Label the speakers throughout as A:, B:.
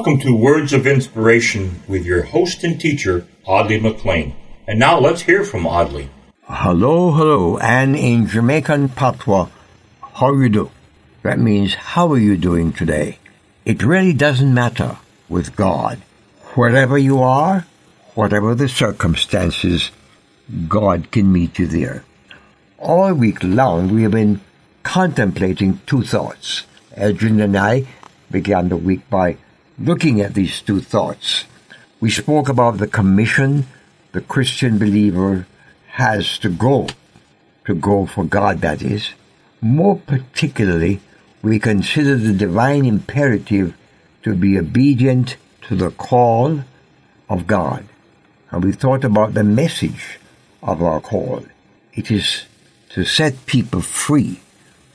A: Welcome to Words of Inspiration with your host and teacher, Audley McLean. And now let's hear from Audley.
B: Hello, hello, and in Jamaican patois, how you do? That means how are you doing today? It really doesn't matter with God. Wherever you are, whatever the circumstances, God can meet you there. All week long we have been contemplating two thoughts. Edwin and I began the week by looking at these two thoughts. We spoke about the commission the Christian believer has to go, to go for God, that is. More particularly, we consider the divine imperative to be obedient to the call of God. And we thought about the message of our call. It is to set people free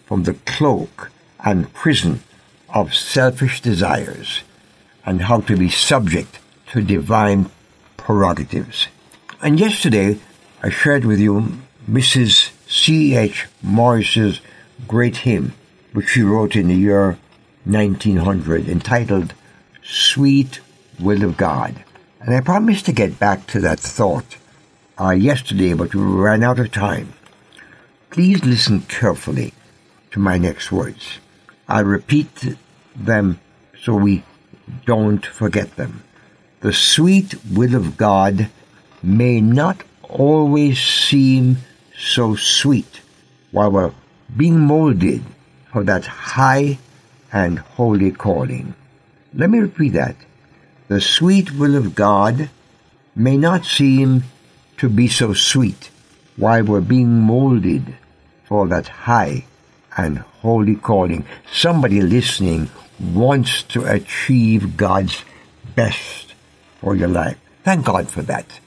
B: from the cloak and prison of selfish desires and how to be subject to divine prerogatives. And yesterday I shared with you Mrs. C.H. Morris's great hymn, which she wrote in the year 1900, entitled Sweet Will of God. And I promised to get back to that thought uh, yesterday, but we ran out of time. Please listen carefully to my next words. I'll repeat them so we don't forget them. The sweet will of God may not always seem so sweet while we're being molded for that high and holy calling. Let me repeat that. The sweet will of God may not seem to be so sweet while we're being molded for that high and holy calling. Somebody listening wants to achieve God's best for your life. Thank God for that.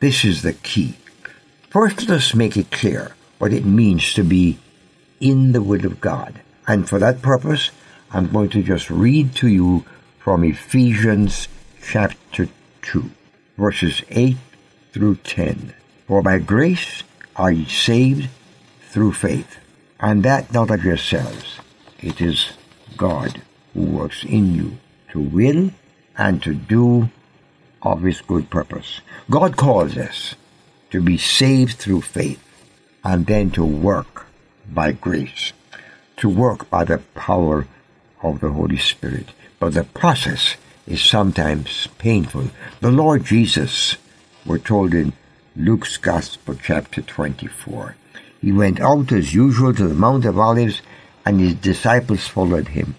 B: This is the key. First, let us make it clear what it means to be in the will of God. And for that purpose, I'm going to just read to you from Ephesians chapter 2, verses 8 through 10. For by grace are ye saved through faith, and that not of yourselves. It is God who works in you to will and to do of his good purpose. God calls us to be saved through faith and then to work by grace, to work by the power of the Holy Spirit. But the process is sometimes painful. The Lord Jesus, we're told in Luke's Gospel, chapter 24, he went out as usual to the Mount of Olives, and his disciples followed him.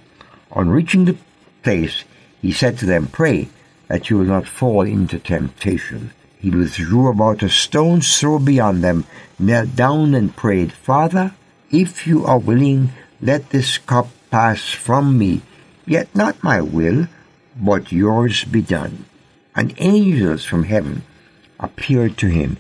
B: On reaching the place, he said to them, Pray that you will not fall into temptation. He withdrew about a stone's throw beyond them, knelt down and prayed, Father, if you are willing, let this cup pass from me, yet not my will, but yours be done. And angels from heaven appeared to him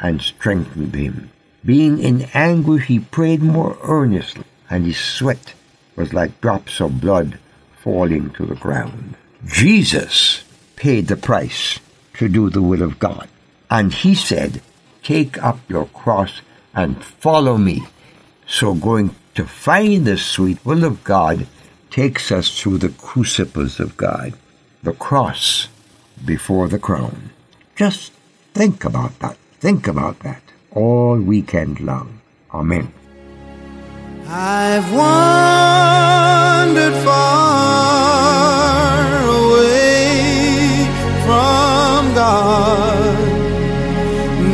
B: and strengthened him. Being in anguish, he prayed more earnestly, and his sweat was like drops of blood falling to the ground. Jesus paid the price to do the will of God. And he said, Take up your cross and follow me. So going to find the sweet will of God takes us through the crucibles of God, the cross before the crown. Just think about that. Think about that all weekend long. Amen.
C: I've wandered